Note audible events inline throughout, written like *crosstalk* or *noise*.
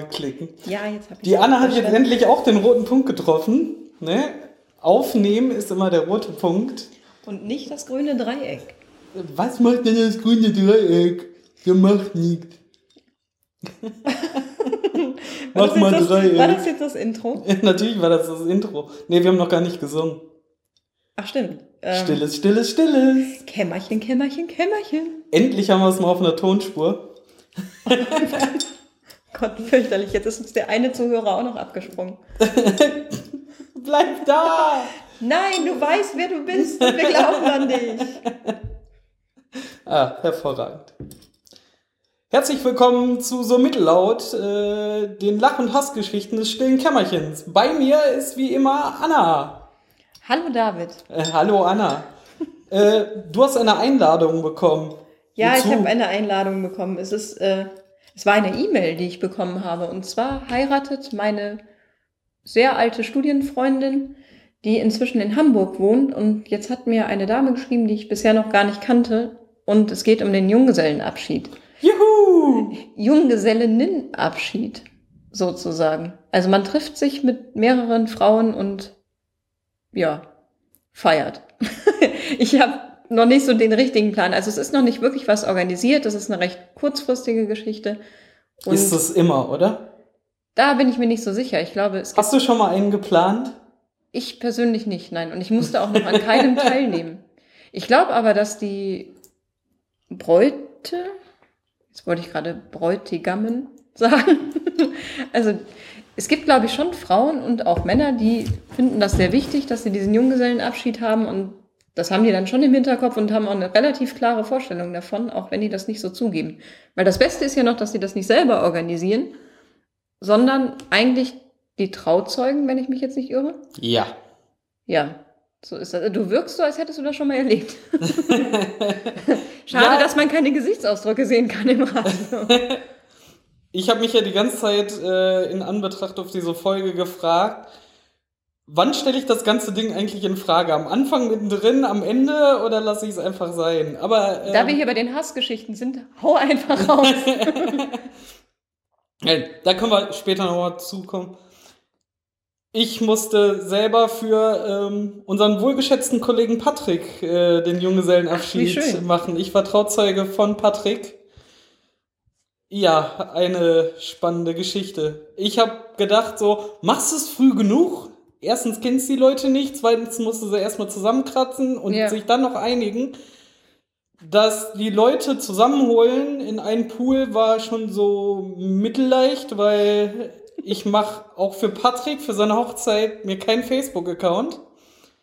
klicken. Ja, jetzt habe ich Die Anna hat jetzt endlich auch den roten Punkt getroffen. Ne? Aufnehmen ist immer der rote Punkt. Und nicht das grüne Dreieck. Was macht denn das grüne Dreieck? Der macht nichts. *laughs* War Mach das, mal jetzt das, Dreieck. war das jetzt das Intro? *laughs* Natürlich war das das Intro. Ne, wir haben noch gar nicht gesungen. Ach, stimmt. Ähm, Stilles, stilles, stilles. Kämmerchen, Kämmerchen, Kämmerchen. Endlich haben wir es mal auf einer Tonspur. *laughs* Gott, fürchterlich. Jetzt ist uns der eine Zuhörer auch noch abgesprungen. *laughs* Bleib da! Nein, du weißt, wer du bist und wir glauben an dich. Ah, hervorragend. Herzlich willkommen zu So Mittellaut, äh, den Lach- und Hassgeschichten des stillen Kämmerchens. Bei mir ist wie immer Anna. Hallo David. Äh, hallo Anna. äh, du hast eine Einladung bekommen. Ja, Wozu? ich habe eine Einladung bekommen. Es ist, äh, es war eine E-Mail, die ich bekommen habe. Und zwar heiratet meine sehr alte Studienfreundin, die inzwischen in Hamburg wohnt. Und jetzt hat mir eine Dame geschrieben, die ich bisher noch gar nicht kannte. Und es geht um den Junggesellenabschied. Juhu! Junggesellinnenabschied sozusagen. Also man trifft sich mit mehreren Frauen und ja, feiert. *laughs* ich habe noch nicht so den richtigen Plan. Also es ist noch nicht wirklich was organisiert. Das ist eine recht kurzfristige Geschichte. Und Ist es immer, oder? da bin ich mir nicht so sicher. Ich glaube, es Hast du schon mal einen geplant? ich persönlich nicht, nein. Und ich musste auch noch an keinem *laughs* teilnehmen. Ich glaube aber, dass die Bräute, jetzt wollte ich gerade Bräutigammen *laughs* sagen, also es gibt, glaube ich, schon Frauen und auch Männer, die finden das sehr wichtig, dass sie diesen Junggesellenabschied haben und das haben die dann schon im Hinterkopf und haben auch eine relativ klare Vorstellung davon, auch wenn die das nicht so zugeben. Weil das Beste ist ja noch, dass sie das nicht selber organisieren, sondern eigentlich die Trauzeugen, wenn ich mich jetzt nicht irre. Ja. Ja, so ist das. Du wirkst so, als hättest du das schon mal erlebt. *laughs* Schade, Ja. dass man keine Gesichtsausdrücke sehen kann im Radio. *laughs* Ich habe mich ja die ganze Zeit äh, in Anbetracht auf diese Folge gefragt, wann stelle ich das ganze Ding eigentlich in Frage? Am Anfang, mittendrin, am Ende oder lasse ich es einfach sein? Aber ähm, Da wir hier bei den Hassgeschichten sind, hau einfach raus. *laughs* äh, da können wir später nochmal zukommen. Ich musste selber für ähm, unseren wohlgeschätzten Kollegen Patrick äh, den Ach, Junggesellenabschied schön. machen. Ich war Trauzeuge von Patrick. Ja, eine spannende Geschichte. Ich habe gedacht so, machst du es früh genug? Erstens kennst du die Leute nicht, zweitens musst du sie erstmal zusammenkratzen und Ja. sich dann noch einigen. Dass die Leute zusammenholen in einen Pool war schon so mittelleicht, weil ich mache auch für Patrick, für seine Hochzeit, mir keinen Facebook-Account.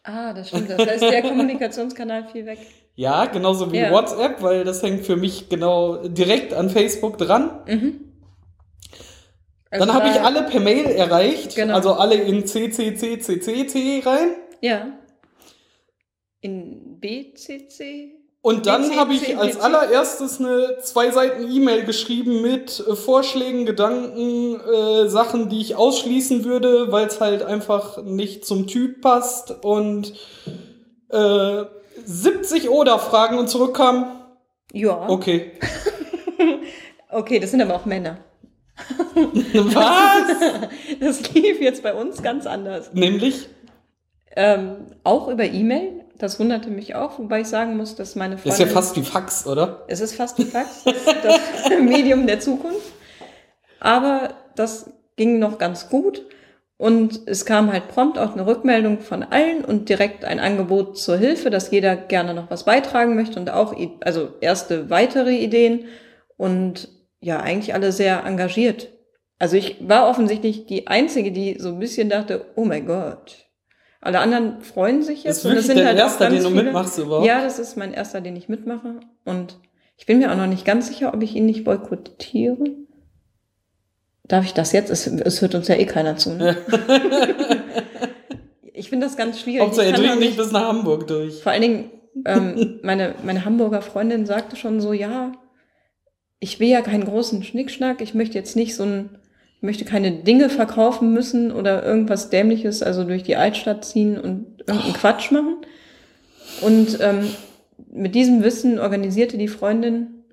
ah, das stimmt. Das heißt, der *laughs* Kommunikationskanal fiel weg. Ja, genauso wie Ja. WhatsApp, weil das hängt für mich genau direkt an Facebook dran. Mhm. Also Dann habe ich alle per Mail erreicht, Genau. also alle in CCCCCC rein. Ja. In BCC? Und dann habe ich als allererstes eine zwei Seiten E-Mail geschrieben mit äh, Vorschlägen, Gedanken, äh, Sachen, die ich ausschließen würde, weil es halt einfach nicht zum Typ passt. Und äh, 70 Oder-Fragen und zurückkam, Ja. okay. *laughs* Okay, das sind aber auch Männer. Was? *laughs* Das lief jetzt bei uns ganz anders. Nämlich? Ähm, auch über E-Mail. Das wunderte mich auch, wobei ich sagen muss, dass meine Freundin... Das ist ja fast wie Fax, oder? Es ist fast ein Fax, das, das *laughs* Medium der Zukunft. Aber das ging noch ganz gut. Und es kam halt prompt auch eine Rückmeldung von allen und direkt ein Angebot zur Hilfe, dass jeder gerne noch was beitragen möchte und auch, also erste weitere Ideen und ja, eigentlich alle sehr engagiert. Also ich war offensichtlich die Einzige, die so ein bisschen dachte, oh mein Gott. Alle anderen freuen sich Das jetzt. ist wirklich und das sind dein halt erster, ganz den du viele. mitmachst überhaupt? Ja, das ist mein erster, den ich mitmache. Und ich bin mir auch noch nicht ganz sicher, ob ich ihn nicht boykottiere. Darf ich das jetzt? Es, es hört uns ja eh keiner zu. Ne? *laughs* ich finde das ganz schwierig. Hauptsache, Ich er dringt nicht bis nach Hamburg durch. vor allen Dingen, ähm, *laughs* meine, meine Hamburger Freundin sagte schon so, ja, ich will ja keinen großen Schnickschnack, ich möchte jetzt nicht so ein, ich möchte keine Dinge verkaufen müssen oder irgendwas Dämliches, also durch die Altstadt ziehen und irgendeinen Quatsch machen. Und ähm, mit diesem Wissen organisierte die Freundin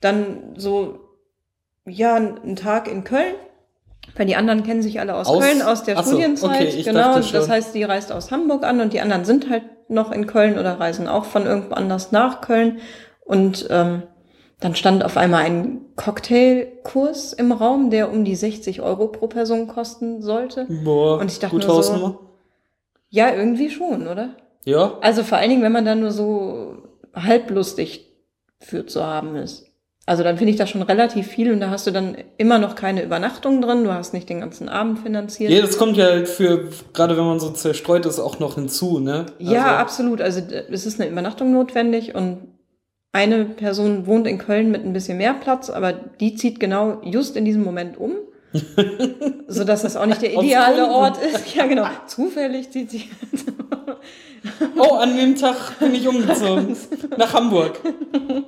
dann so, ja, einen Tag in Köln Weil die anderen kennen sich alle aus, Aus- Köln, aus der Ach so, Studienzeit. okay, ich genau, das heißt, die reist aus Hamburg an und die anderen sind halt noch in Köln oder reisen auch von irgendwo anders nach Köln. Und ähm, dann stand auf einmal ein Cocktailkurs im Raum, der um die 60 Euro pro Person kosten sollte. Boah, Und ich dachte gute nur so- Hausnummer. Ja, irgendwie schon, oder? Ja, Also vor allen Dingen, wenn man dann nur so halblustig für zu haben ist. Also dann finde ich das schon relativ viel und da hast du dann immer noch keine Übernachtung drin, du hast nicht den ganzen Abend finanziert. Ja, das kommt ja halt für, gerade wenn man so zerstreut ist, auch noch hinzu, ne? Ja, Also, absolut. Also d- es ist eine Übernachtung notwendig und eine Person wohnt in Köln mit ein bisschen mehr Platz, aber die zieht genau just in diesem Moment um. *laughs* sodass das auch nicht der ideale. Ort ist. Ja, genau. Zufällig zieht sie. Oh, an dem Tag bin ich umgezogen. *laughs* nach Hamburg. Nein,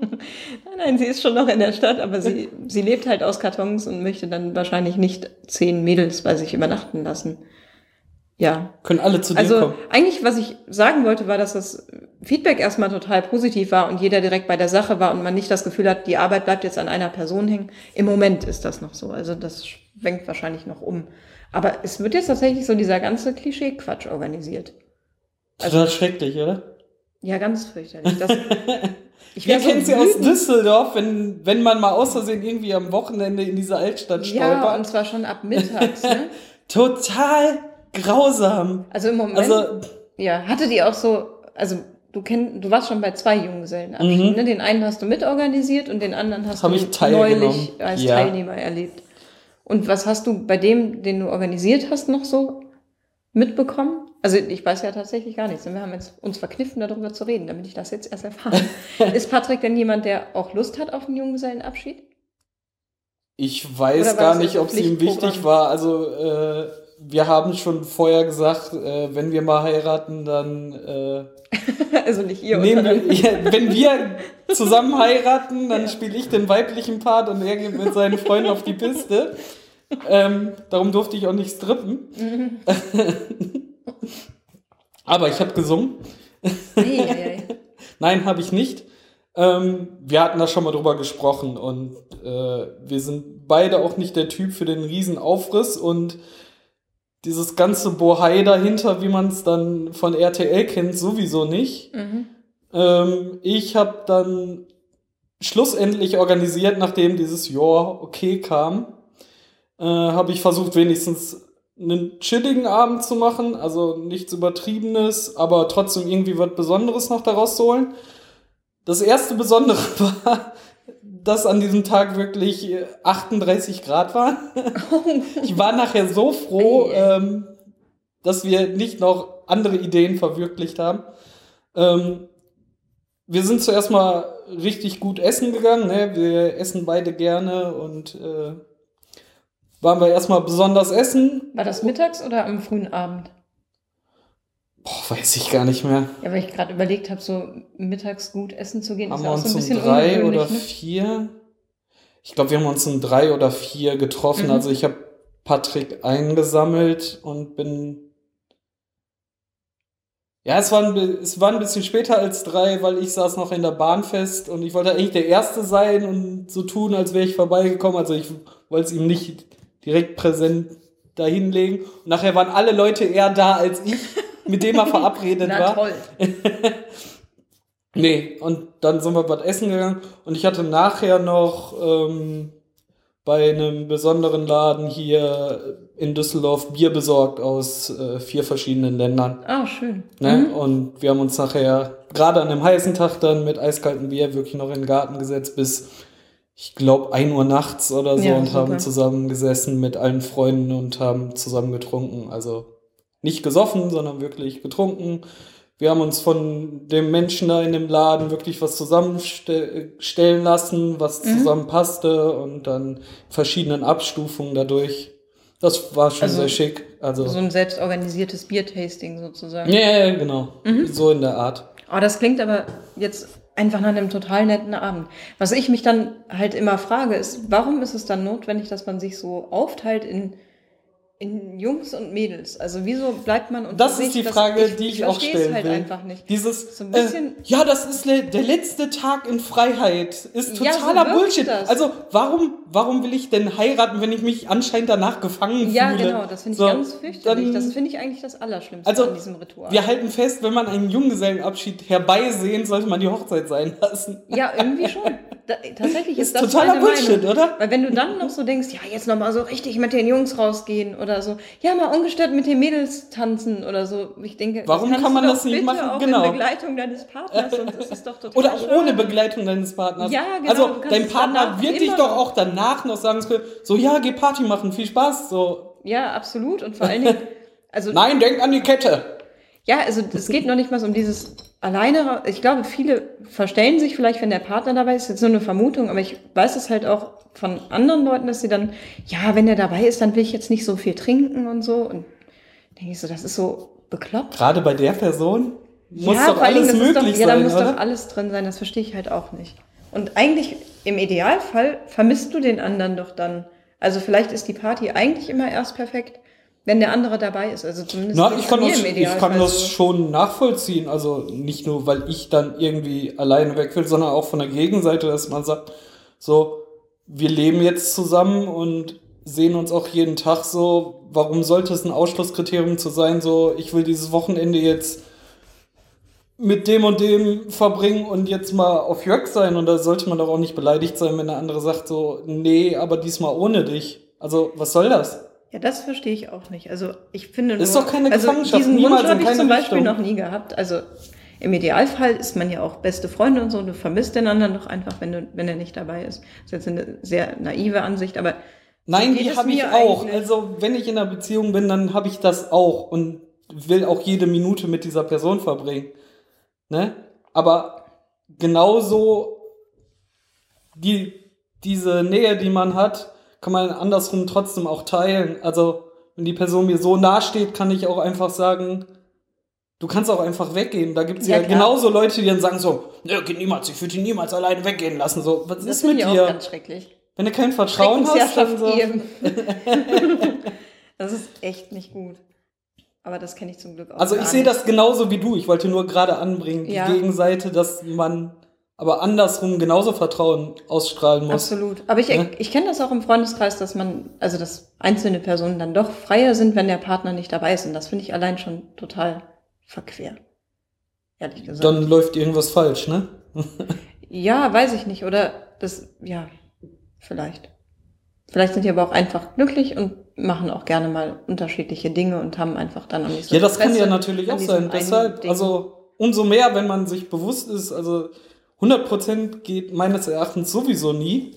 nein, sie ist schon noch in der Stadt, aber sie, sie lebt halt aus Kartons und möchte dann wahrscheinlich nicht zehn Mädels bei sich übernachten lassen. Ja. Können alle zu dir Also kommen. eigentlich, was ich sagen wollte, war, dass das Feedback erstmal total positiv war und jeder direkt bei der Sache war und man nicht das Gefühl hat, die Arbeit bleibt jetzt an einer Person hängen. Im Moment ist das noch so. Also das schwenkt wahrscheinlich noch um. Aber es wird jetzt tatsächlich so dieser ganze Klischee-Quatsch organisiert. Total schrecklich, oder? Ja, ganz fürchterlich. Das, *laughs* ich wär so kennt sie aus. Düsseldorf, wenn, wenn man mal aus Versehen irgendwie am Wochenende in diese Altstadt Ja, und stolpert? zwar schon ab mittags. Ne? *laughs* Total grausam. Also im Moment, Also, ja, hatte die auch so, also du kenn, du warst schon bei zwei Junggesellenabschieden, Mhm. ne? Den einen hast du mitorganisiert und den anderen hast Hab du neulich als Ja. Teilnehmer erlebt. Und was hast du bei dem, den du organisiert hast, noch so mitbekommen? Also ich weiß ja tatsächlich gar nichts. Und wir haben jetzt uns verkniffen, darüber zu reden, damit ich das jetzt erst erfahre. *laughs* Ist Patrick denn jemand, der auch Lust hat auf einen Junggesellenabschied? ich weiß gar nicht, ob es ihm wichtig war. Also, äh, wir haben schon vorher gesagt, äh, wenn wir mal heiraten, dann äh, *laughs* also nicht ihr, nehmen sondern wir, ja, wenn wir *laughs* zusammen heiraten, dann spiele ich den weiblichen Part und er geht mit seinen Freunden auf die Piste. Ähm, darum durfte ich auch nicht strippen. Aber ich habe gesungen. Ei. *laughs* Nein, habe ich nicht. Ähm, wir hatten da schon mal drüber gesprochen und äh, wir sind beide auch nicht der Typ für den riesen Aufriss und dieses ganze Bohai dahinter, wie man es dann von RTL kennt, sowieso nicht. Mhm. Ähm, ich habe dann schlussendlich organisiert, nachdem dieses Jahr okay kam, äh, habe ich versucht, wenigstens einen chilligen Abend zu machen, also nichts Übertriebenes, aber trotzdem irgendwie was Besonderes noch daraus zu holen. Das erste Besondere *laughs* war, dass an diesem Tag wirklich äh, 38 Grad waren. *laughs* Ich war nachher so froh, ähm, dass wir nicht noch andere Ideen verwirklicht haben. Ähm, wir sind zuerst mal richtig gut essen gegangen. Ne? Wir essen beide gerne und äh, waren wir erstmal besonders essen. War das mittags oder am frühen Abend? Boah, weiß ich gar nicht mehr. Ja, weil ich gerade überlegt habe, so mittags gut essen zu gehen, Haben ist wir ja auch so ein um bisschen drei oder ne? vier? Ich glaube, wir haben uns um drei oder vier getroffen. Mhm. Also ich habe Patrick eingesammelt und bin. Ja, es war, ein, es war ein bisschen später als drei, weil ich saß noch in der Bahn fest und ich wollte eigentlich der Erste sein und so tun, als wäre ich vorbeigekommen. Also ich wollte es ihm nicht direkt präsent dahinlegen. Und nachher waren alle Leute eher da als ich, *laughs* mit dem er verabredet Na war. toll. *laughs* Nee, und dann sind wir was essen gegangen und ich hatte nachher noch ähm, bei einem besonderen Laden hier in Düsseldorf Bier besorgt aus äh, vier verschiedenen Ländern. Ah, schön. Ne? Mhm. Und wir haben uns nachher gerade an einem heißen Tag dann mit eiskaltem Bier wirklich noch in den Garten gesetzt bis, ich glaube, 1 Uhr nachts oder so Ja, und super. haben zusammen gesessen mit allen Freunden und haben zusammen getrunken. Also nicht gesoffen, sondern wirklich getrunken. Wir haben uns von dem Menschen da in dem Laden wirklich was zusammenstellen lassen, was Mhm. zusammenpasste und dann verschiedenen Abstufungen dadurch. Das war schon Also, sehr schick. Also, So ein selbstorganisiertes Biertasting sozusagen. ja, ja, genau. Mhm. So in der Art. Oh, das klingt aber jetzt einfach nach einem total netten Abend. Was ich mich dann halt immer frage, ist, warum ist es dann notwendig, dass man sich so aufteilt in, in Jungs und Mädels. Also wieso bleibt man unter Das sich? ist die Frage, die ich, auch versteh's stellen halt will. einfach nicht. Dieses, So äh, ja, das ist le der letzte Tag in Freiheit. Ist Ja, so totaler Bullshit. das. Also, warum, warum will ich denn heiraten, wenn ich mich anscheinend danach gefangen Ja, fühle? genau, das finde ich So, ganz fürchterlich. dann- das finde ich eigentlich das Allerschlimmste Also, an diesem Ritual. Wir halten fest, wenn man einen Junggesellenabschied herbeisehen, sollte man die Hochzeit sein lassen. Ja, irgendwie schon. *laughs* Da, tatsächlich ist, Ist das totaler meine Bullshit, Meinung. oder? Weil wenn du dann noch so denkst, ja, jetzt noch mal so richtig mit den Jungs rausgehen oder so, ja, mal ungestört mit den Mädels tanzen oder so. Ich denke, Warum kann man das nicht machen? Auch Genau. in Begleitung deines Partners, sonst ist es doch total Oder auch ohne Begleitung deines Partners. Ja, genau, Also dein Partner wird dich doch auch danach noch sagen, so ja, geh Party machen, viel Spaß. So, Ja, absolut. Und vor allen Dingen, *laughs* also nein, denk an die Kette. Ja, also es geht noch nicht mal so um dieses alleine. Ich glaube, viele verstellen sich vielleicht, wenn der Partner dabei ist. Jetzt nur eine Vermutung, aber ich weiß es halt auch von anderen Leuten, dass sie dann, ja, wenn der dabei ist, dann will ich jetzt nicht so viel trinken und so. Und denke ich so, das ist so bekloppt. Gerade bei der Person muss ja, doch alles das möglich doch, ja, da sein, muss oder? doch alles drin sein. Das verstehe ich halt auch nicht. Und eigentlich im Idealfall vermisst du den anderen doch dann. Also vielleicht ist die Party eigentlich immer erst perfekt, wenn der andere dabei ist. Also zumindest Na, ich kann, das, ich kann das schon nachvollziehen. Also nicht nur, weil ich dann irgendwie alleine weg will, sondern auch von der Gegenseite, dass man sagt, so, wir leben jetzt zusammen und sehen uns auch jeden Tag so. Warum sollte es ein Ausschlusskriterium zu sein, so, ich will dieses Wochenende jetzt mit dem und dem verbringen und jetzt mal auf Jörg sein und da sollte man doch auch nicht beleidigt sein, wenn der andere sagt so, nee, aber diesmal ohne dich. Also, was soll das? Ja, das verstehe ich auch nicht. Also ich finde Ist nur, doch keine also diesen Wunsch habe ich zum Beispiel Richtung. noch nie gehabt. Also im Idealfall ist man ja auch beste Freunde und so. Du vermisst den anderen doch einfach, wenn du, wenn er nicht dabei ist. Das ist jetzt eine sehr naive Ansicht, aber Nein, die habe ich auch. eigentlich. Also, wenn ich in einer Beziehung bin, dann habe ich das auch und will auch jede Minute mit dieser Person verbringen. Ne? Aber genauso die, diese Nähe, die man hat, kann man andersrum trotzdem auch teilen. Also, wenn die Person mir so nahe steht, kann ich auch einfach sagen, du kannst auch einfach weggehen. Da gibt es Ja, ja, genauso Leute, die dann sagen so, ne, geh niemals, ich würde dich niemals alleine weggehen lassen. So, was das ist mit ich auch dir? ganz schrecklich. Wenn du kein Vertrauen hast, dann so. *laughs* Das ist echt nicht gut. Aber das kenne ich zum Glück auch. Also ich sehe das genauso wie du. Ich wollte nur gerade anbringen, die Ja. Gegenseite, dass man aber andersrum genauso Vertrauen ausstrahlen muss. Absolut. Aber ich, Ja. ich kenne das auch im Freundeskreis, dass man, also dass einzelne Personen dann doch freier sind, wenn der Partner nicht dabei ist. Und das finde ich allein schon total verquer. Ehrlich gesagt. Dann läuft irgendwas falsch, ne? *laughs* ja, weiß ich nicht. Oder das, ja, vielleicht. Vielleicht sind die aber auch einfach glücklich und machen auch gerne mal unterschiedliche Dinge und haben einfach dann auch nicht so Ja, das kann Interesse ja natürlich auch sein. Deshalb, Ding. also umso mehr, wenn man sich bewusst ist, also 100% geht meines Erachtens sowieso nie.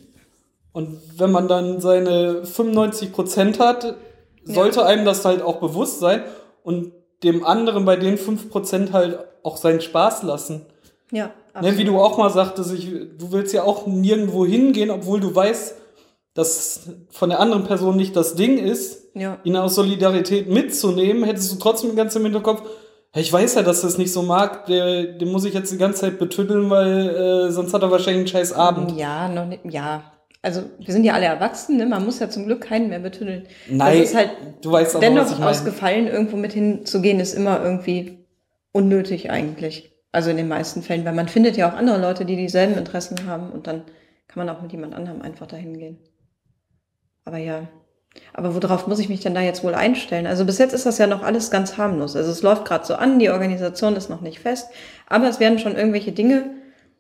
Und wenn man dann seine 95% hat, sollte einem das halt auch bewusst sein und dem anderen bei den 5% halt auch seinen Spaß lassen. ja, Ne, wie du auch mal sagtest, ich, du willst ja auch nirgendwo hingehen, obwohl du weißt, dass von der anderen Person nicht das Ding ist, ja. ihn aus Solidarität mitzunehmen, hättest du trotzdem ganz im Hinterkopf, ja, ich weiß ja, dass er es nicht so mag, der, den muss ich jetzt die ganze Zeit betüddeln, weil äh, sonst hat er wahrscheinlich einen scheiß Abend. Ja, noch nicht, ja. Also wir sind ja alle erwachsen, ne? man muss ja zum Glück keinen mehr betüddeln. Nein, das ist halt du weißt aber, was dennoch ich meine. aus Gefallen irgendwo mit hinzugehen, ist immer irgendwie unnötig eigentlich. Also in den meisten Fällen, weil man findet ja auch andere Leute, die dieselben Interessen haben und dann kann man auch mit jemand anderem einfach dahin gehen. Aber ja. Aber worauf muss ich mich denn da jetzt wohl einstellen? Also bis jetzt ist das ja noch alles ganz harmlos. Also es läuft gerade so an, die Organisation ist noch nicht fest, aber es werden schon irgendwelche Dinge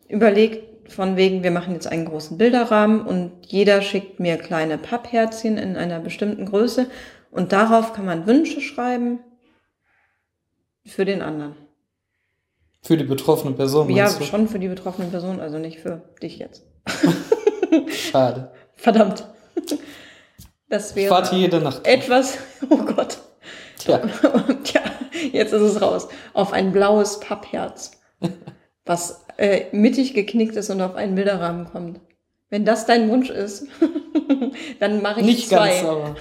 überlegt, von wegen, wir machen jetzt einen großen Bilderrahmen und jeder schickt mir kleine Pappherzchen in einer bestimmten Größe und darauf kann man Wünsche schreiben für den anderen. Für die betroffene Person, Ja, du? schon für die betroffene Person, also nicht für dich jetzt. *laughs* Schade. Verdammt. Das wäre warte jede Nacht. etwas, *laughs* oh Gott. Tja, *laughs* Tja, jetzt ist es raus. Auf ein blaues Pappherz, *laughs* was äh, mittig geknickt ist und auf einen Bilderrahmen kommt. Wenn das dein Wunsch ist, dann mache ich nicht zwei, ganz, aber.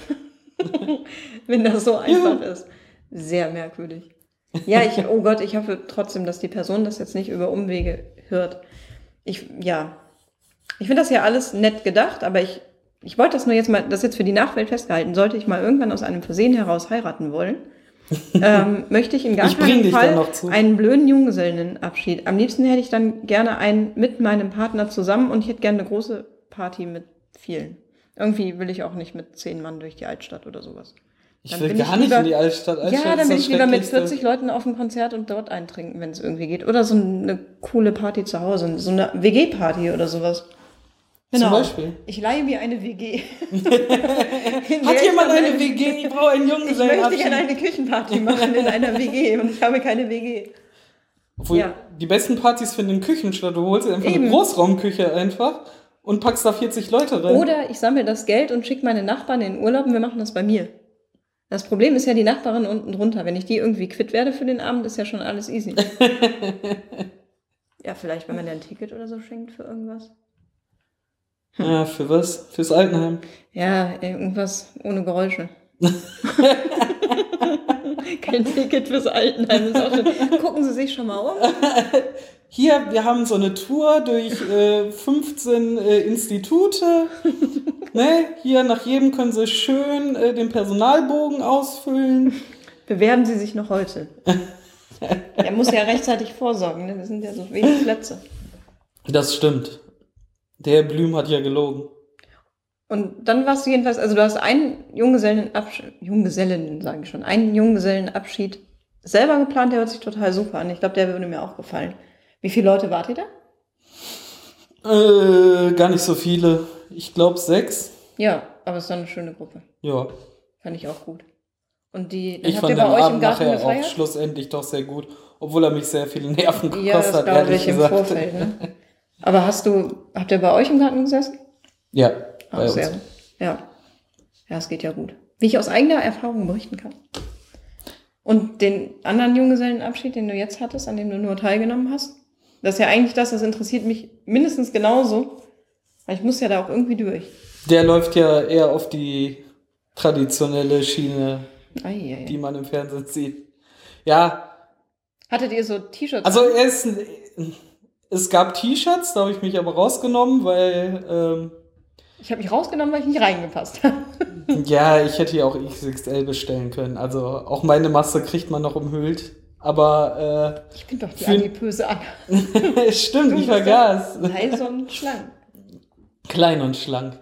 wenn das so einfach ist. Sehr merkwürdig. Ja, ich, oh Gott, ich hoffe trotzdem, dass die Person das jetzt nicht über Umwege hört. Ich, ja, ich finde das ja alles nett gedacht, aber ich Ich wollte das nur jetzt mal, das jetzt für die Nachwelt festgehalten, sollte ich mal irgendwann aus einem Versehen heraus heiraten wollen, *laughs* ähm, möchte ich in gar Ich dich Fall einen blöden Junggesellenabschied. Am liebsten hätte ich dann gerne einen mit meinem Partner zusammen und ich hätte gerne eine große Party mit vielen. Irgendwie will ich auch nicht mit zehn Mann durch die Altstadt oder sowas. Ich Dann will bin gar ich nicht lieber- in die Altstadt. Altstadt ja, dann will das ich lieber mit Schrecklichste. 40 Leuten auf ein Konzert und dort eintrinken, wenn es irgendwie geht. Oder so eine coole Party zu Hause, so eine WG-Party oder sowas. Zum Beispiel. Ich leihe mir eine WG. *laughs* Hat jemand eine WG? Ich brauche einen Ich möchte gerne eine Küchenparty *laughs* machen in einer WG und ich habe keine WG. Obwohl, Ja. die besten Partys finden in Küchen statt. Du holst einfach eine Eben. Großraumküche einfach und packst da 40 Leute rein. Oder ich sammle das Geld und schicke meine Nachbarn in den Urlaub und wir machen das bei mir. Das Problem ist ja die Nachbarin unten drunter. Wenn ich die irgendwie quitt werde für den Abend, ist ja schon alles easy. *laughs* ja, vielleicht, wenn man dir ein Ticket oder so schenkt für irgendwas. Ja, für was? Fürs Altenheim. Ja, irgendwas ohne Geräusche. *laughs* Kein Ticket fürs Altenheim ist auch schon. Gucken Sie sich schon mal um. Hier, wir haben so eine Tour durch äh, 15 äh, Institute. *laughs* ne? Hier nach jedem können Sie schön äh, den Personalbogen ausfüllen. Bewerben Sie sich noch heute. *laughs* Er muss ja rechtzeitig vorsorgen, ne? Das sind ja so wenig Plätze. Das stimmt. Der Blüm hat ja gelogen. Und dann warst du jedenfalls, also du hast einen Junggesellenabschied, Junggesellen, sage ich schon, einen Junggesellenabschied selber geplant, der hört sich total super an. Ich glaube, der würde mir auch gefallen. Wie viele Leute wart ihr da? Äh, gar nicht so viele. Ich glaube sechs. Ja, aber es ist dann eine schöne Gruppe. Ja. Fand ich auch gut. Und die, Ich habt fand ihr den bei euch im Abend Garten nachher auch gefeiert? schlussendlich doch sehr gut. Obwohl er mich sehr viele Nerven gekostet Ja, das hat, ehrlich ich im gesagt. Vorfeld. Ne? *laughs* Aber hast du, habt ihr bei euch im Garten gesessen? Ja, bei sehr uns. Ja. Ja, es geht ja gut. Wie ich aus eigener Erfahrung berichten kann. Und den anderen Junggesellenabschied, den du jetzt hattest, an dem du nur teilgenommen hast, das ist ja eigentlich das, das interessiert mich mindestens genauso. Weil ich muss ja da auch irgendwie durch. Der läuft ja eher auf die traditionelle Schiene, Ei, ei, ei. die man im Fernsehen sieht. Ja, Hattet ihr so T-Shirts? also er ist, es gab T-Shirts, da habe ich mich aber rausgenommen, weil ähm, ich habe mich rausgenommen, weil ich nicht reingepasst habe. *laughs* ja, ich hätte ja auch XXL bestellen können. Also auch meine Masse kriegt man noch umhüllt. Aber Ich bin doch die Für- adipöse Anna. äh, *laughs* stimmt, ich vergaß. Heiß und schlank. Klein und schlank.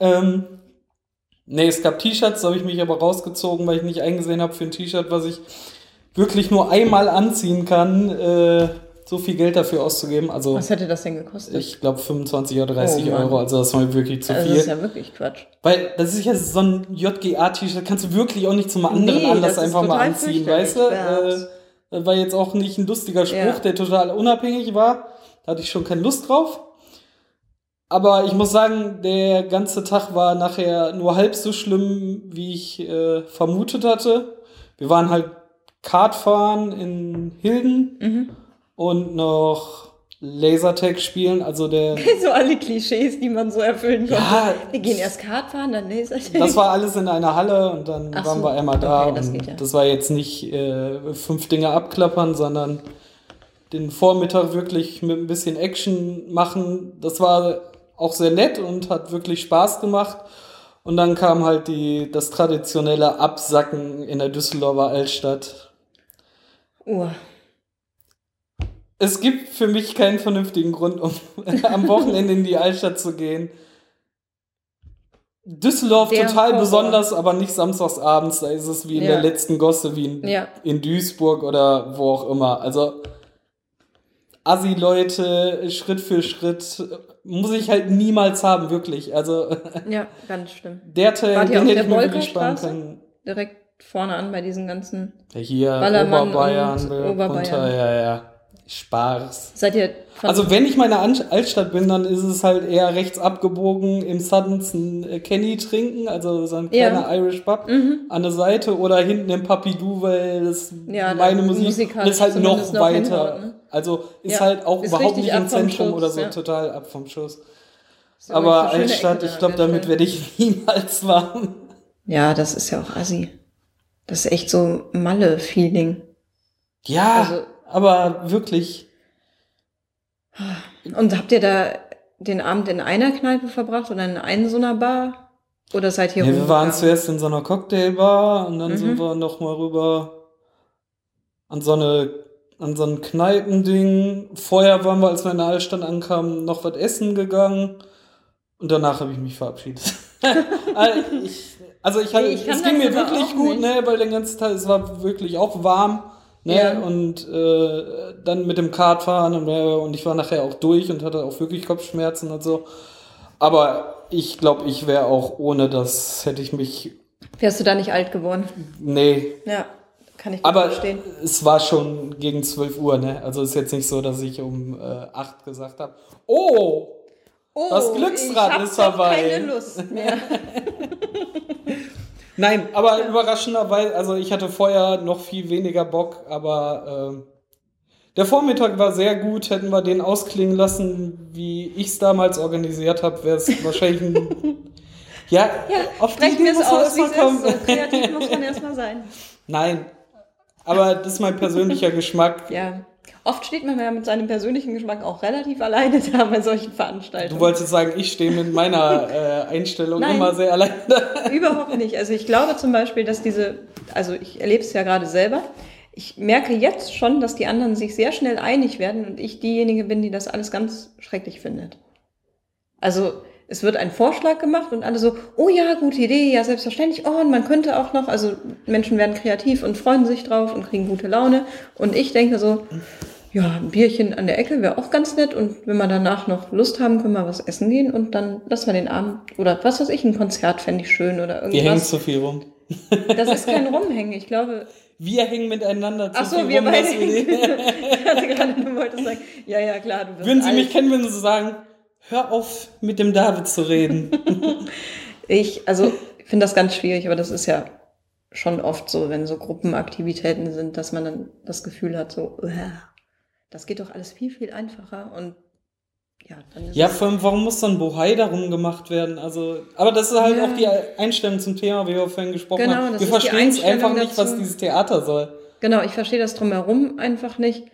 Ähm, nee, es gab T-Shirts, da habe ich mich aber rausgezogen, weil ich nicht eingesehen habe für ein T-Shirt, was ich wirklich nur einmal anziehen kann, äh, so viel Geld dafür auszugeben. Also Was hätte das denn gekostet? ich glaube 25 oder 30 Oh. Euro, also das war mir wirklich zu also viel. das ist ja wirklich Quatsch. Weil das ist ja so ein JGA-T-Shirt, kannst du wirklich auch nicht zum anderen Nee, Anlass einfach mal anziehen, weißt du? Äh, das war jetzt auch nicht ein lustiger Spruch, Ja. der total unabhängig war. Da hatte ich schon keine Lust drauf. Aber ich muss sagen, der ganze Tag war nachher nur halb so schlimm, wie ich äh, vermutet hatte. Wir waren halt Kartfahren in Hilden Mhm. Und noch Lasertag spielen, also der *laughs* So alle Klischees, die man so erfüllen konnte. Ja, Wir gehen erst Kart fahren, dann Laser. Das war alles in einer Halle und dann Ach waren so, wir einmal da. okay, das ja. das war jetzt nicht äh, fünf Dinge abklappern, sondern den Vormittag wirklich mit ein bisschen Action machen. Das war auch sehr nett und hat wirklich Spaß gemacht. Und dann kam halt die, das traditionelle Absacken in der Düsseldorfer Altstadt. Oh, Es gibt für mich keinen vernünftigen Grund, um *laughs* am Wochenende in die Altstadt zu gehen. Düsseldorf Der total Horror. besonders, aber nicht samstags abends. Da ist es wie in Ja. der letzten Gosse, wie in, Ja. in Duisburg oder wo auch immer. Also Assi-Leute, Schritt für Schritt, muss ich halt niemals haben, wirklich. Also *laughs* ja, ganz schlimm. der Teil, den hätte ich mir wirklich sparen können. Direkt vorne an bei diesen ganzen. Ja, Hier, Ballermann Oberbayern, und Oberbayern. runter, ja, ja. Spar's. Seid ihr Also wenn ich meine An Altstadt bin, dann ist es halt eher rechts abgebogen im Suddens ein äh, Kenny trinken, also so ein Ja. kleiner Irish Pub Mhm. an der Seite oder hinten im Papidou, weil das Ja, meine da Musik musikalisch ist halt noch noch weiter. hinhaut, ne? Also ist Ja, halt auch ist überhaupt nicht im Zentrum Schuss, oder so, total ab vom Schuss. Aber Altstadt, ich glaube, damit werde ich *laughs* niemals warm. Ja, das ist ja auch assi. Das ist echt so Malle-Feeling. Ja, Also- aber wirklich. Und habt ihr da den Abend in einer Kneipe verbracht oder in einer so einer Bar? Oder seid ihr Ja, wir waren zuerst in so einer Cocktailbar und dann Mhm. sind wir noch mal rüber an so eine an so ein Kneipending. Vorher waren wir, als wir in der Altstadt ankamen, noch was essen gegangen und danach habe ich mich verabschiedet. also *laughs* ich, also ich, hatte, ich es ging mir wirklich gut, nicht. ne, weil den ganzen Tag es war wirklich auch warm. Ne, Ja. und äh, dann mit dem Kartfahren und, äh, und ich war nachher auch durch und hatte auch wirklich Kopfschmerzen und so. Aber ich glaube, ich wäre auch ohne das, hätte ich mich. Wärst du da nicht alt geworden? Nee. Ja, kann ich gut Aber verstehen. es war schon gegen 12 Uhr, ne? Also ist jetzt nicht so, dass ich um äh, 8 gesagt habe, oh, Oh, das Glücksrad ich ist doch dabei. keine Lust mehr. *laughs* *laughs* Nein, aber überraschenderweise, also ich hatte vorher noch viel weniger Bock, aber ähm, der Vormittag war sehr gut. Hätten wir den ausklingen lassen, wie ich es damals organisiert habe, wäre es *laughs* wahrscheinlich ein. Ja, Ja, auf sprechen wir es aus, wie es kommen. ist. So kreativ muss man erstmal sein. *laughs* Nein, aber das ist mein persönlicher *laughs* Geschmack. Ja. Oft steht man ja mit seinem persönlichen Geschmack auch relativ alleine da bei solchen Veranstaltungen. Du wolltest sagen, ich stehe mit meiner äh, Einstellung Nein. immer sehr allein da. *laughs* Überhaupt nicht. Also ich glaube zum Beispiel, dass diese, also ich erlebe es ja gerade selber, ich merke jetzt schon, dass die anderen sich sehr schnell einig werden und ich diejenige bin, die das alles ganz schrecklich findet. Also es wird ein Vorschlag gemacht und alle so, oh ja, gute Idee, ja selbstverständlich, oh und man könnte auch noch, also Menschen werden kreativ und freuen sich drauf und kriegen gute Laune und ich denke so, ja, ein Bierchen an der Ecke wäre auch ganz nett und wenn wir danach noch Lust haben, können wir was essen gehen und dann lassen wir den Abend oder was weiß ich, ein Konzert fände ich schön oder Ihr hängt irgendwas. zu viel rum. Das ist kein Rumhängen, ich glaube. *laughs* Wir hängen miteinander zu Ach so, viel wir rum. beide. *laughs* Ich hatte gerade, du wolltest sagen, ja, ja, klar, du bist Würden Sie alt. mich kennen, würden Sie sagen, hör auf, mit dem David zu reden. *laughs* Ich, also, finde das ganz schwierig, aber das ist ja schon oft so, wenn so Gruppenaktivitäten sind, dass man dann das Gefühl hat, so, "Uah, das geht doch alles viel, viel einfacher und ja, dann ist ja, vor allem, warum muss dann Bohai darum gemacht werden? Also, aber das ist halt Ja. auch die Einstellung zum Thema, wie wir vorhin gesprochen Genau, haben. das Wir verstehen es einfach nicht, was dazu. dieses Theater soll. genau, ich verstehe das drumherum einfach nicht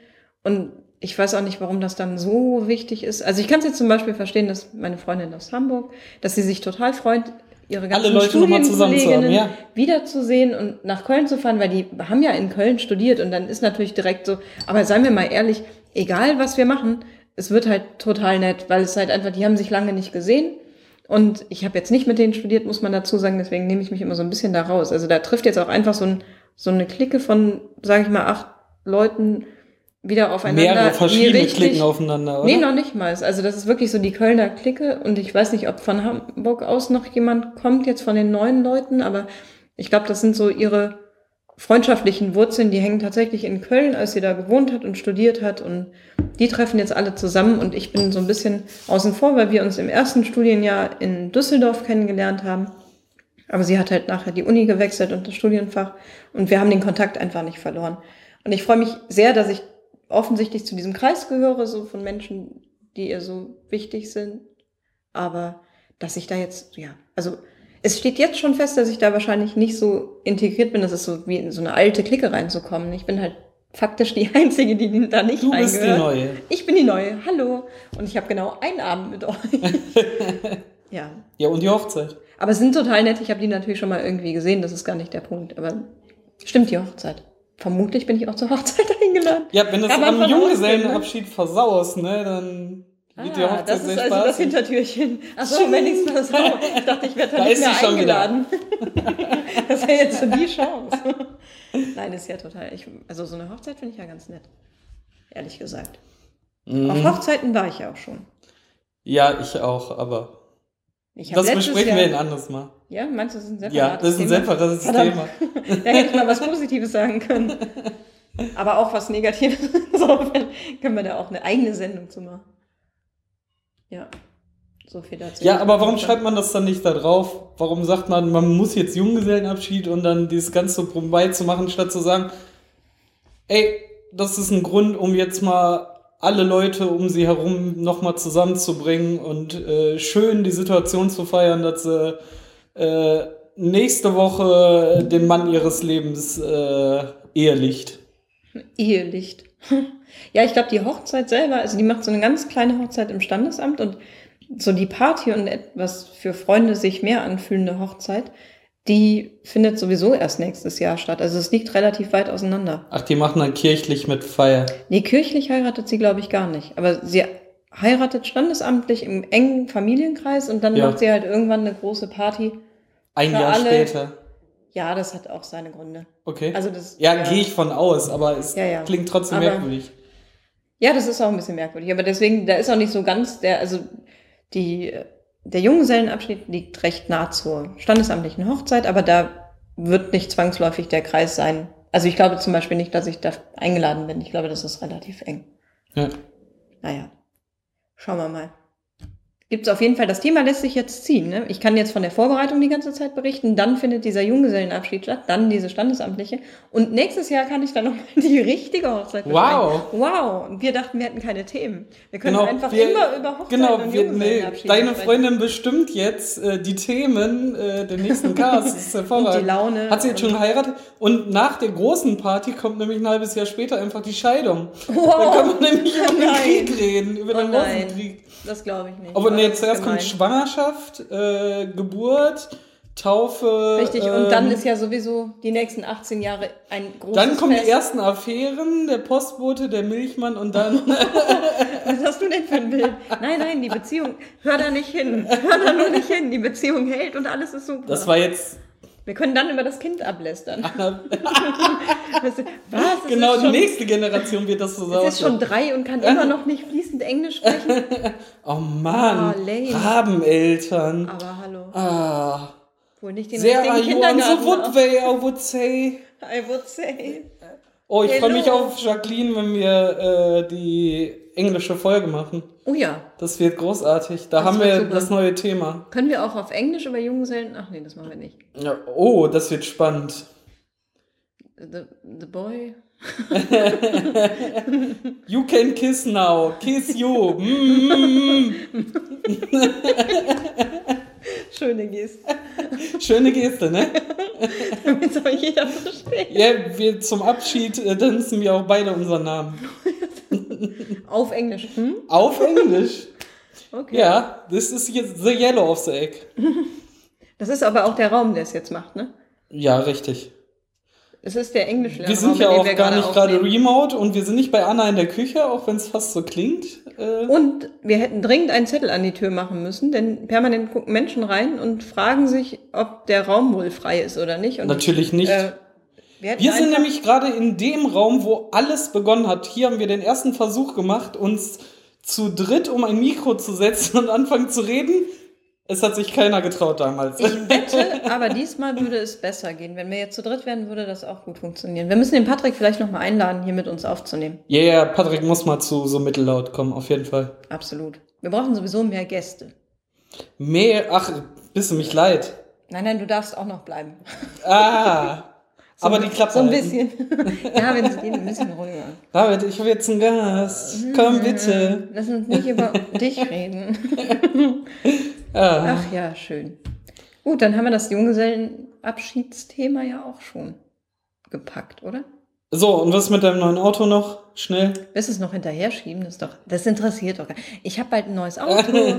und ich weiß auch nicht, warum das dann so wichtig ist. Also ich kann es jetzt zum Beispiel verstehen, dass meine Freundin aus Hamburg, dass sie sich total freut, ihre ganzen Alle Leute Studienkolleginnen ja. wiederzusehen und nach Köln zu fahren, weil die haben ja in Köln studiert und dann ist natürlich direkt so, aber seien wir mal ehrlich, egal was wir machen, es wird halt total nett, weil es halt einfach, die haben sich lange nicht gesehen und ich habe jetzt nicht mit denen studiert, muss man dazu sagen, deswegen nehme ich mich immer so ein bisschen da raus. Also da trifft jetzt auch einfach so, ein, so eine Clique von, sage ich mal, acht Leuten wieder aufeinander. Mehrere die verschiedene richtig- Klicken aufeinander, oder? Nee, noch nicht mal. Also das ist wirklich so die Kölner Clique und ich weiß nicht, ob von Hamburg aus noch jemand kommt, jetzt von den neuen Leuten, aber ich glaube, das sind so ihre freundschaftlichen Wurzeln, die hängen tatsächlich in Köln, als sie da gewohnt hat und studiert hat und die treffen jetzt alle zusammen und ich bin so ein bisschen außen vor, weil wir uns im ersten Studienjahr in Düsseldorf kennengelernt haben. Aber sie hat halt nachher die Uni gewechselt und das Studienfach und wir haben den Kontakt einfach nicht verloren. Und ich freue mich sehr, dass ich offensichtlich zu diesem Kreis gehöre, so von Menschen, die ihr so wichtig sind. Aber dass ich da jetzt, ja, also es steht jetzt schon fest, dass ich da wahrscheinlich nicht so integriert bin. Das ist so wie in so eine alte Clique reinzukommen. Ich bin halt faktisch die *laughs* Einzige, die da nicht Du bist die reingehört. Neue. Ich bin die Neue. Hallo. Und ich habe genau einen Abend mit euch. *laughs* ja. Ja, und die Hochzeit. Aber es sind total nett. Ich habe die natürlich schon mal irgendwie gesehen. Das ist gar nicht der Punkt. Aber stimmt die Hochzeit. Vermutlich bin ich auch zur Hochzeit *laughs* eingeladen. Ja, wenn du es am Junggesellenabschied versaust, ne, dann die Ah, Hochzeit das ist also das spaßig. Hintertürchen. Achso, wenigstens so. Ich dachte, ich werde da Da nicht mehr eingeladen. *laughs* das wäre jetzt so die Chance. Nein, ist ja total. Ich, also so eine Hochzeit finde ich ja ganz nett. Ehrlich gesagt. Mhm. Auf Hochzeiten war ich ja auch schon. Ja, ich auch, aber das besprechen Jahr, wir ein anderes Mal. Ja, meinst du, das ist ein separates Ja, das ist ein Thema? separates *laughs* Verdammt. Thema. Da hätte mal was Positives sagen können. *laughs* Aber auch was Negatives. *laughs* Insofern können wir da auch eine eigene Sendung zu machen. Ja, so viel dazu. Ja, aber warum schreibt man das dann nicht da drauf? Warum sagt man, man muss jetzt Junggesellenabschied und dann dieses ganze Brummbei zu machen, statt zu sagen, ey, das ist ein Grund, um jetzt mal alle Leute um sie herum nochmal zusammenzubringen und äh, schön die Situation zu feiern, dass sie äh, nächste Woche den Mann ihres Lebens äh, ehelicht. Ehelicht. Ja, ich glaube, die Hochzeit selber, also die macht so eine ganz kleine Hochzeit im Standesamt und so die Party und etwas für Freunde sich mehr anfühlende Hochzeit, die findet sowieso erst nächstes Jahr statt. Also es liegt relativ weit auseinander. Ach, die machen dann kirchlich mit Feier. Nee, kirchlich heiratet sie, glaube ich, gar nicht. Aber sie heiratet standesamtlich im engen Familienkreis und dann Ja. macht sie halt irgendwann eine große Party. Ein Jahr alle- später. Ja, das hat auch seine Gründe. Okay. Also das, ja, gehe ich von aus, aber es Ja, ja. klingt trotzdem Aber- merkwürdig. Ja, das ist auch ein bisschen merkwürdig. Aber deswegen, da ist auch nicht so ganz der, also die, der Junggesellenabschied liegt recht nah zur standesamtlichen Hochzeit, aber da wird nicht zwangsläufig der Kreis sein. Also ich glaube zum Beispiel nicht, dass ich da eingeladen bin. Ich glaube, das ist relativ eng. Ja. Naja, schauen wir mal. Gibt es auf jeden Fall, das Thema lässt sich jetzt ziehen. Ne? Ich kann jetzt von der Vorbereitung die ganze Zeit berichten, dann findet dieser Junggesellenabschied statt, dann diese standesamtliche und nächstes Jahr kann ich dann nochmal *laughs* die richtige Hochzeit Wow. besprechen. Wow, wir dachten, wir hätten keine Themen. Wir können Genau, einfach wir- immer über Hochzeit Genau, und wir, nee, deine sprechen. Freundin bestimmt jetzt äh, die Themen äh, der nächsten *laughs* Cast. Das ist und hervorragend. die Laune. Hat sie jetzt schon geheiratet? Und nach der großen Party kommt nämlich ein halbes Jahr später einfach die Scheidung. Dann Wow, kann man nämlich *laughs* über den. Krieg reden, über Oh den nein. Das glaube ich nicht. Aber nee, zuerst kommt gemein. Schwangerschaft, äh, Geburt, Taufe. Richtig, und dann ähm, ist ja sowieso die nächsten 18 Jahre ein großes Dann kommen Fest. die ersten Affären, der Postbote, der Milchmann und dann. *laughs* Was hast du denn für ein Bild? Nein, nein, die Beziehung, hör da nicht hin. Hör da nur nicht hin. Die Beziehung hält und alles ist super. Das war jetzt. Wir können dann über das Kind ablästern. *laughs* Was? Genau, ist die schon, nächste Generation wird das so Es ist schon drei und kann immer noch nicht fließend Englisch sprechen. *laughs* Oh Mann, Ah, lame. Rabeneltern. Aber hallo, Ah, wohl nicht den sehr richtigen Kindergarten. would they, I would say. I would say. Oh, ich freue mich auf Jacqueline, wenn wir äh, die englische Folge machen. Oh ja, Das wird großartig. Da Das haben wir super. das neue Thema. können wir auch auf Englisch über Junggesellen? Ach nee, das machen wir nicht. Ja, oh, das wird spannend. The, the boy. *laughs* You can kiss now. Kiss you. Mm. *laughs* Schöne Geste. Schöne Geste, ne? Damit *laughs* soll jeder verstehen. Ja, wir zum Abschied äh, tanzen wir auch beide unseren Namen. *laughs* Auf Englisch. Hm? Auf Englisch. Okay. Ja, this is jetzt the yellow of the egg. *laughs* Das ist aber auch der Raum, der es jetzt macht, ne? Ja, richtig. Es ist der Englisch. Wir sind ja auch gar nicht gerade remote und wir sind nicht bei Anna in der Küche, auch wenn es fast so klingt. Äh, Und wir hätten dringend einen Zettel an die Tür machen müssen, denn permanent gucken Menschen rein und fragen sich, ob der Raum wohl frei ist oder nicht. Und, natürlich nicht. Äh, wir wir sind nämlich gerade in dem Raum, wo alles begonnen hat. Hier haben wir den ersten Versuch gemacht, uns zu dritt um ein Mikro zu setzen und anfangen zu reden. Es hat sich keiner getraut damals. Ich wette, aber diesmal würde es besser gehen. Wenn wir jetzt zu dritt werden, würde das auch gut funktionieren. Wir müssen den Patrick vielleicht nochmal einladen, hier mit uns aufzunehmen. Ja, yeah, Patrick muss mal zu so mittellaut kommen, auf jeden Fall. Absolut. Wir brauchen sowieso mehr Gäste. Mehr, ach, bist du mich leid. Nein, nein, du darfst auch noch bleiben. Ah, aber die Klappe So ein bisschen. *laughs* ja, wenn es geht, ein bisschen ruhiger. David, ich habe jetzt einen Gast. Komm bitte. Lass uns nicht über dich reden. *laughs* Ah. Ach ja, schön. Gut, dann haben wir das Junggesellenabschiedsthema ja auch schon gepackt, oder? So, und was mit deinem neuen Auto noch? Schnell. Willst du es noch hinterher schieben? Das, ist doch, das interessiert doch gar Ich habe bald ein neues Auto. *laughs*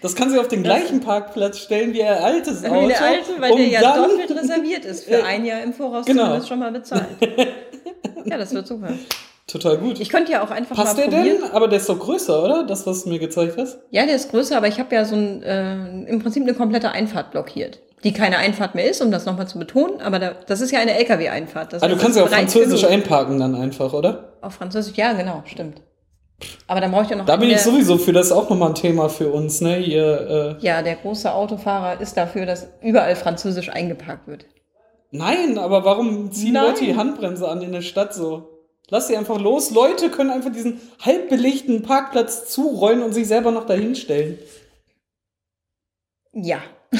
Das kann sie auf den gleichen Parkplatz stellen wie ihr altes Auto. Wie der alte, weil um der ja dann, doppelt reserviert ist. Für *laughs* ein Jahr im Voraus Genau. zumindest schon mal bezahlt. *laughs* Ja, das wird super. Total gut. Ich könnte ja auch einfach Passt mal der probieren. denn? Aber der ist doch größer, oder? Das, was du mir gezeigt hast. Ja, der ist größer, aber ich habe ja so ein, äh, im Prinzip eine komplette Einfahrt blockiert. Die keine Einfahrt mehr ist, um das nochmal zu betonen, aber da, das ist ja eine LKW-Einfahrt. Das Ah, du kannst ja auf Französisch genug. einparken dann einfach, oder? Auf Französisch, ja, genau, stimmt. Aber dann brauche ich ja noch Da bin ich sowieso für. Das ist auch nochmal ein Thema für uns, ne? Hier, äh, Ja, der große Autofahrer ist dafür, dass überall Französisch eingeparkt wird. Nein, aber warum ziehen Nein. Leute die Handbremse an in der Stadt so? Lass sie einfach los. Leute können einfach diesen halbbelegten Parkplatz zurollen und sich selber noch dahin stellen. Ja. *laughs*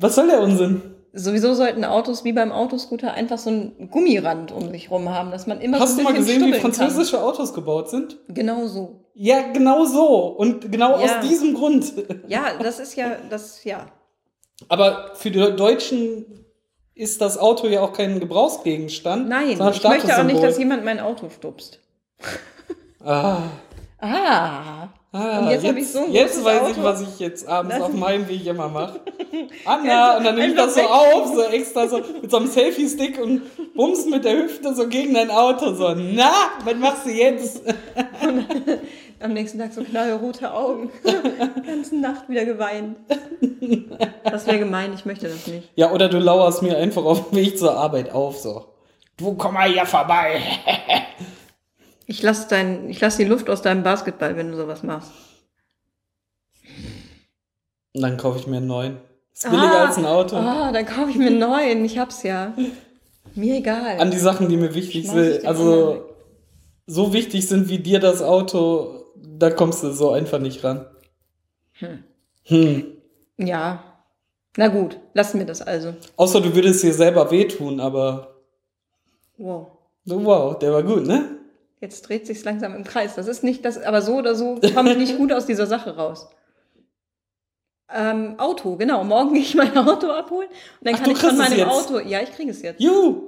Was soll der Unsinn? Sowieso sollten Autos wie beim Autoscooter einfach so einen Gummirand um sich rum haben, dass man immer Hast so du ein mal bisschen gesehen, wie französische Autos gebaut sind? Kann. Genau so. Ja, genau so. Und genau Ja. aus diesem Grund. Ja, das ist ja, das, ja. Aber für die Deutschen ist das Auto ja auch kein Gebrauchsgegenstand. Nein, ich möchte auch nicht, dass jemand mein Auto stupst. Ah, *laughs* Ah, Ah, Und jetzt jetzt, ich so ein jetzt weiß Auto. ich, was ich jetzt abends Das- auf meinem Weg immer mache. *laughs* Anna, und dann nehme ich das so auf, so extra so mit so einem Selfie-Stick und bumst mit der Hüfte so gegen dein Auto. So, na, was machst du jetzt? *laughs* Am nächsten Tag so knallrote Augen. *laughs* Die ganze Nacht wieder geweint. Das wäre gemein, ich möchte das nicht. Ja, oder du lauerst mir einfach auf dem Weg zur Arbeit auf, so. Du komm mal hier vorbei. Ich lasse dein, ich lass die Luft aus deinem Basketball, wenn du sowas machst. Und dann kaufe ich mir einen neuen. Ist billiger als ein Auto. Ah, dann kaufe ich mir einen neuen. Ich hab's ja. Mir egal. An die Sachen, die mir wichtig sind. Also, so wichtig sind wie dir das Auto, da kommst du so einfach nicht ran. Hm. Hm. Ja. Na gut, lassen wir das also. Außer du würdest dir selber wehtun, aber Wow. wow, der war gut, ne? Jetzt dreht sich's langsam im Kreis. Das ist nicht das, aber so oder so komme ich *laughs* nicht gut aus dieser Sache raus. Ähm, Auto, genau. Morgen *laughs* gehe ich mein Auto abholen und dann Ach, kann ich von meinem? Auto. Ja, ich kriege es jetzt. Juhu!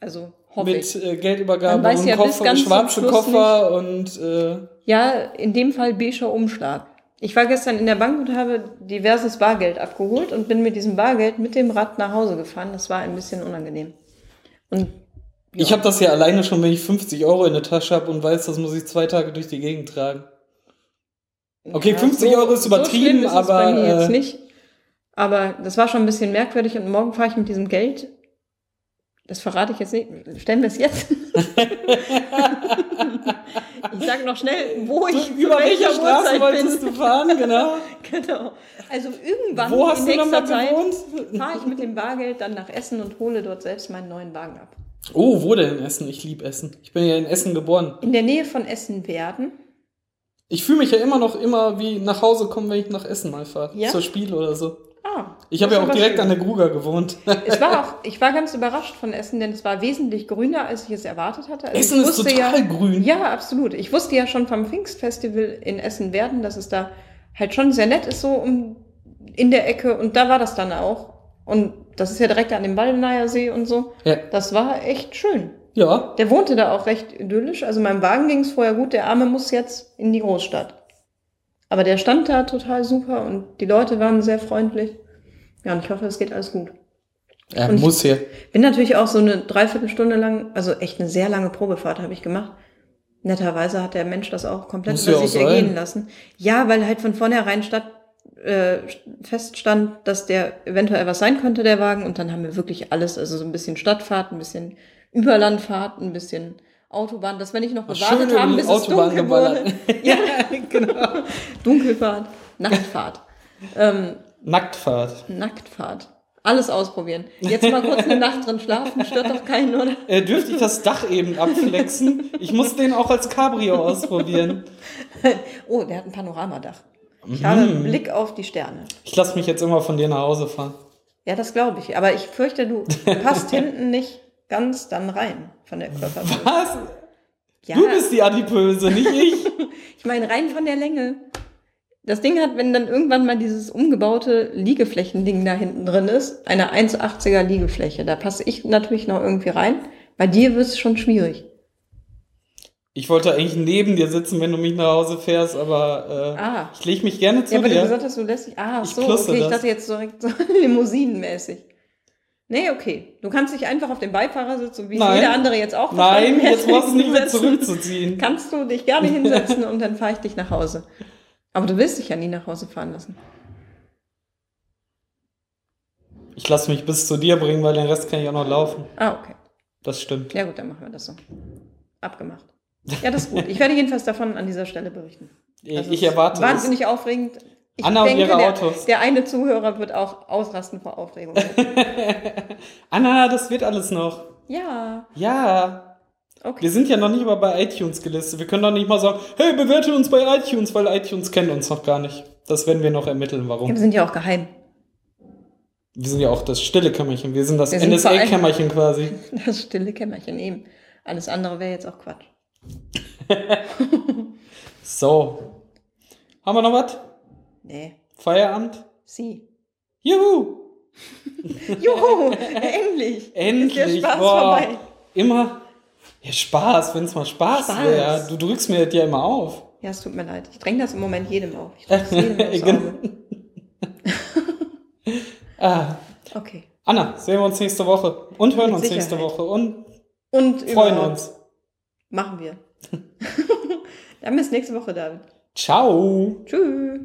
Also hoffe ich. Mit äh, Geldübergabe und ja Koffer, ganz zum schwarze Schluss Koffer und äh, Ja, in dem Fall beiger Umschlag. Ich war gestern in der Bank und habe diverses Bargeld abgeholt und bin mit diesem Bargeld mit dem Rad nach Hause gefahren. Das war ein bisschen unangenehm. Und ich habe das ja alleine schon, wenn ich 50 Euro in der Tasche habe und weiß, das muss ich zwei Tage durch die Gegend tragen. Okay, Ja, 50 Euro ist übertrieben, schlimm ist aber, bei mir äh, jetzt nicht. Aber das war schon ein bisschen merkwürdig und morgen fahre ich mit diesem Geld. Das verrate ich jetzt nicht. Stellen wir es jetzt. *laughs* ich sage noch schnell, wo ich zu über welche welcher Straße Uhrzeit wolltest bin. du fahren, genau. *laughs* Genau. Also irgendwann Wo hast in du nächster Zeit fahre ich mit dem Bargeld dann nach Essen und hole dort selbst meinen neuen Wagen ab. Oh, wo denn in Essen? Ich liebe Essen. Ich bin ja in Essen geboren. In der Nähe von Essen werden. Ich fühle mich ja immer noch immer wie nach Hause kommen, wenn ich nach Essen mal fahre. Ja? Zur Spiel oder so. Ah, Ich habe ja auch direkt schön. an der Gruger gewohnt. *laughs* Es war auch, ich war ganz überrascht von Essen, denn es war wesentlich grüner, als ich es erwartet hatte. Also Essen ist wusste total ja, grün. Ja, absolut. Ich wusste ja schon vom Pfingstfestival in Essen-Werden, dass es da halt schon sehr nett ist, so um, in der Ecke. Und da war das dann auch. Und das ist ja direkt an dem Waldenayer See und so. Ja. Das war echt schön. Ja. Der wohnte da auch recht idyllisch. Also meinem Wagen ging es vorher gut. Der Arme muss jetzt in die Großstadt. Aber der stand da total super und die Leute waren sehr freundlich. Ja, und ich hoffe, es geht alles gut. Er Und muss hier. Bin natürlich auch so eine Dreiviertelstunde lang, also echt eine sehr lange Probefahrt habe ich gemacht. Netterweise hat der Mensch das auch komplett Muss über sich ergehen lassen. Ja, weil halt von vornherein statt, äh, feststand, dass der eventuell was sein könnte, der Wagen. Und dann haben wir wirklich alles, also so ein bisschen Stadtfahrt, ein bisschen Überlandfahrt, ein bisschen Autobahn, dass wir nicht noch gewartet haben, bis Autobahn es dunkel wurde. *laughs* Ja, genau. Dunkelfahrt, Nachtfahrt, ähm, Nacktfahrt. Nacktfahrt. Alles ausprobieren. Jetzt mal kurz eine Nacht drin schlafen, stört doch keinen, oder? Äh, dürfte ich das Dach eben abflexen? Ich muss den auch als Cabrio ausprobieren. *laughs* Oh, der hat ein Panoramadach. Ich habe einen Blick auf die Sterne. Ich lasse mich jetzt immer von dir nach Hause fahren. Ja, das glaube ich. Aber ich fürchte, du *laughs* passt hinten nicht ganz dann rein von der Körpergröße. Was? Ja, Du bist die Adipöse, nicht ich. *laughs* ich meine rein von der Länge. Das Ding hat, wenn dann irgendwann mal dieses umgebaute Liegeflächending da hinten drin ist, eine 1,80er Liegefläche, da passe ich natürlich noch irgendwie rein. Bei dir wird es schon schwierig. Ich wollte eigentlich neben dir sitzen, wenn du mich nach Hause fährst, aber äh, Ah. ich lege mich gerne zu Ja, weil du dir. gesagt hast, du lässt dich. Ah, Ich so, okay, ich das. dachte jetzt direkt so *laughs* limousinenmäßig. Nee, okay. Du kannst dich einfach auf den Beifahrersitz, so wie Nein. jeder andere jetzt auch Nein, jetzt brauchst du nicht mehr zurückzuziehen. Kannst du dich gerne *laughs* hinsetzen und dann fahre ich dich nach Hause. Aber du willst dich ja nie nach Hause fahren lassen. Ich lasse mich bis zu dir bringen, weil den Rest kann ich auch noch laufen. Ah, okay. Das stimmt. Ja gut, dann machen wir das so. Abgemacht. Ja, das ist gut. Ich werde jedenfalls davon an dieser Stelle berichten. Ich, Also ich erwarte es. Wahnsinnig aufregend. Ich Anna und denke, ihre der, Autos. der eine Zuhörer wird auch ausrasten vor Aufregung. *laughs* Anna, das wird alles noch. ja, Ja. okay. Wir sind ja noch nicht mal bei iTunes gelistet. Wir können doch nicht mal sagen, hey, bewerte uns bei iTunes, weil iTunes kennt uns noch gar nicht. Das werden wir noch ermitteln, Ja, warum. wir sind ja auch geheim. Wir sind ja auch das stille Kämmerchen. Wir sind das NSA-Kämmerchen quasi. *laughs* Das stille Kämmerchen eben. Alles andere wäre jetzt auch Quatsch. *laughs* So. Haben wir noch was? Nee. Feierabend? Sie. Juhu! *laughs* Juhu, endlich. Endlich! Ist der Spaß Boah. vorbei. Immer. Ja, Spaß, wenn es mal Spaß, Spaß. wäre. Du drückst mir das ja immer auf. Ja, es tut mir leid. Ich dränge das im Moment jedem auf. Ich dränge es *laughs* jedem aufs Auge. ah. Okay. Anna, sehen wir uns nächste Woche und hören Mit uns nächste Sicherheit. Woche und Und freuen uns. Machen wir. *laughs* Dann bis nächste Woche, David. Ciao. Tschüss.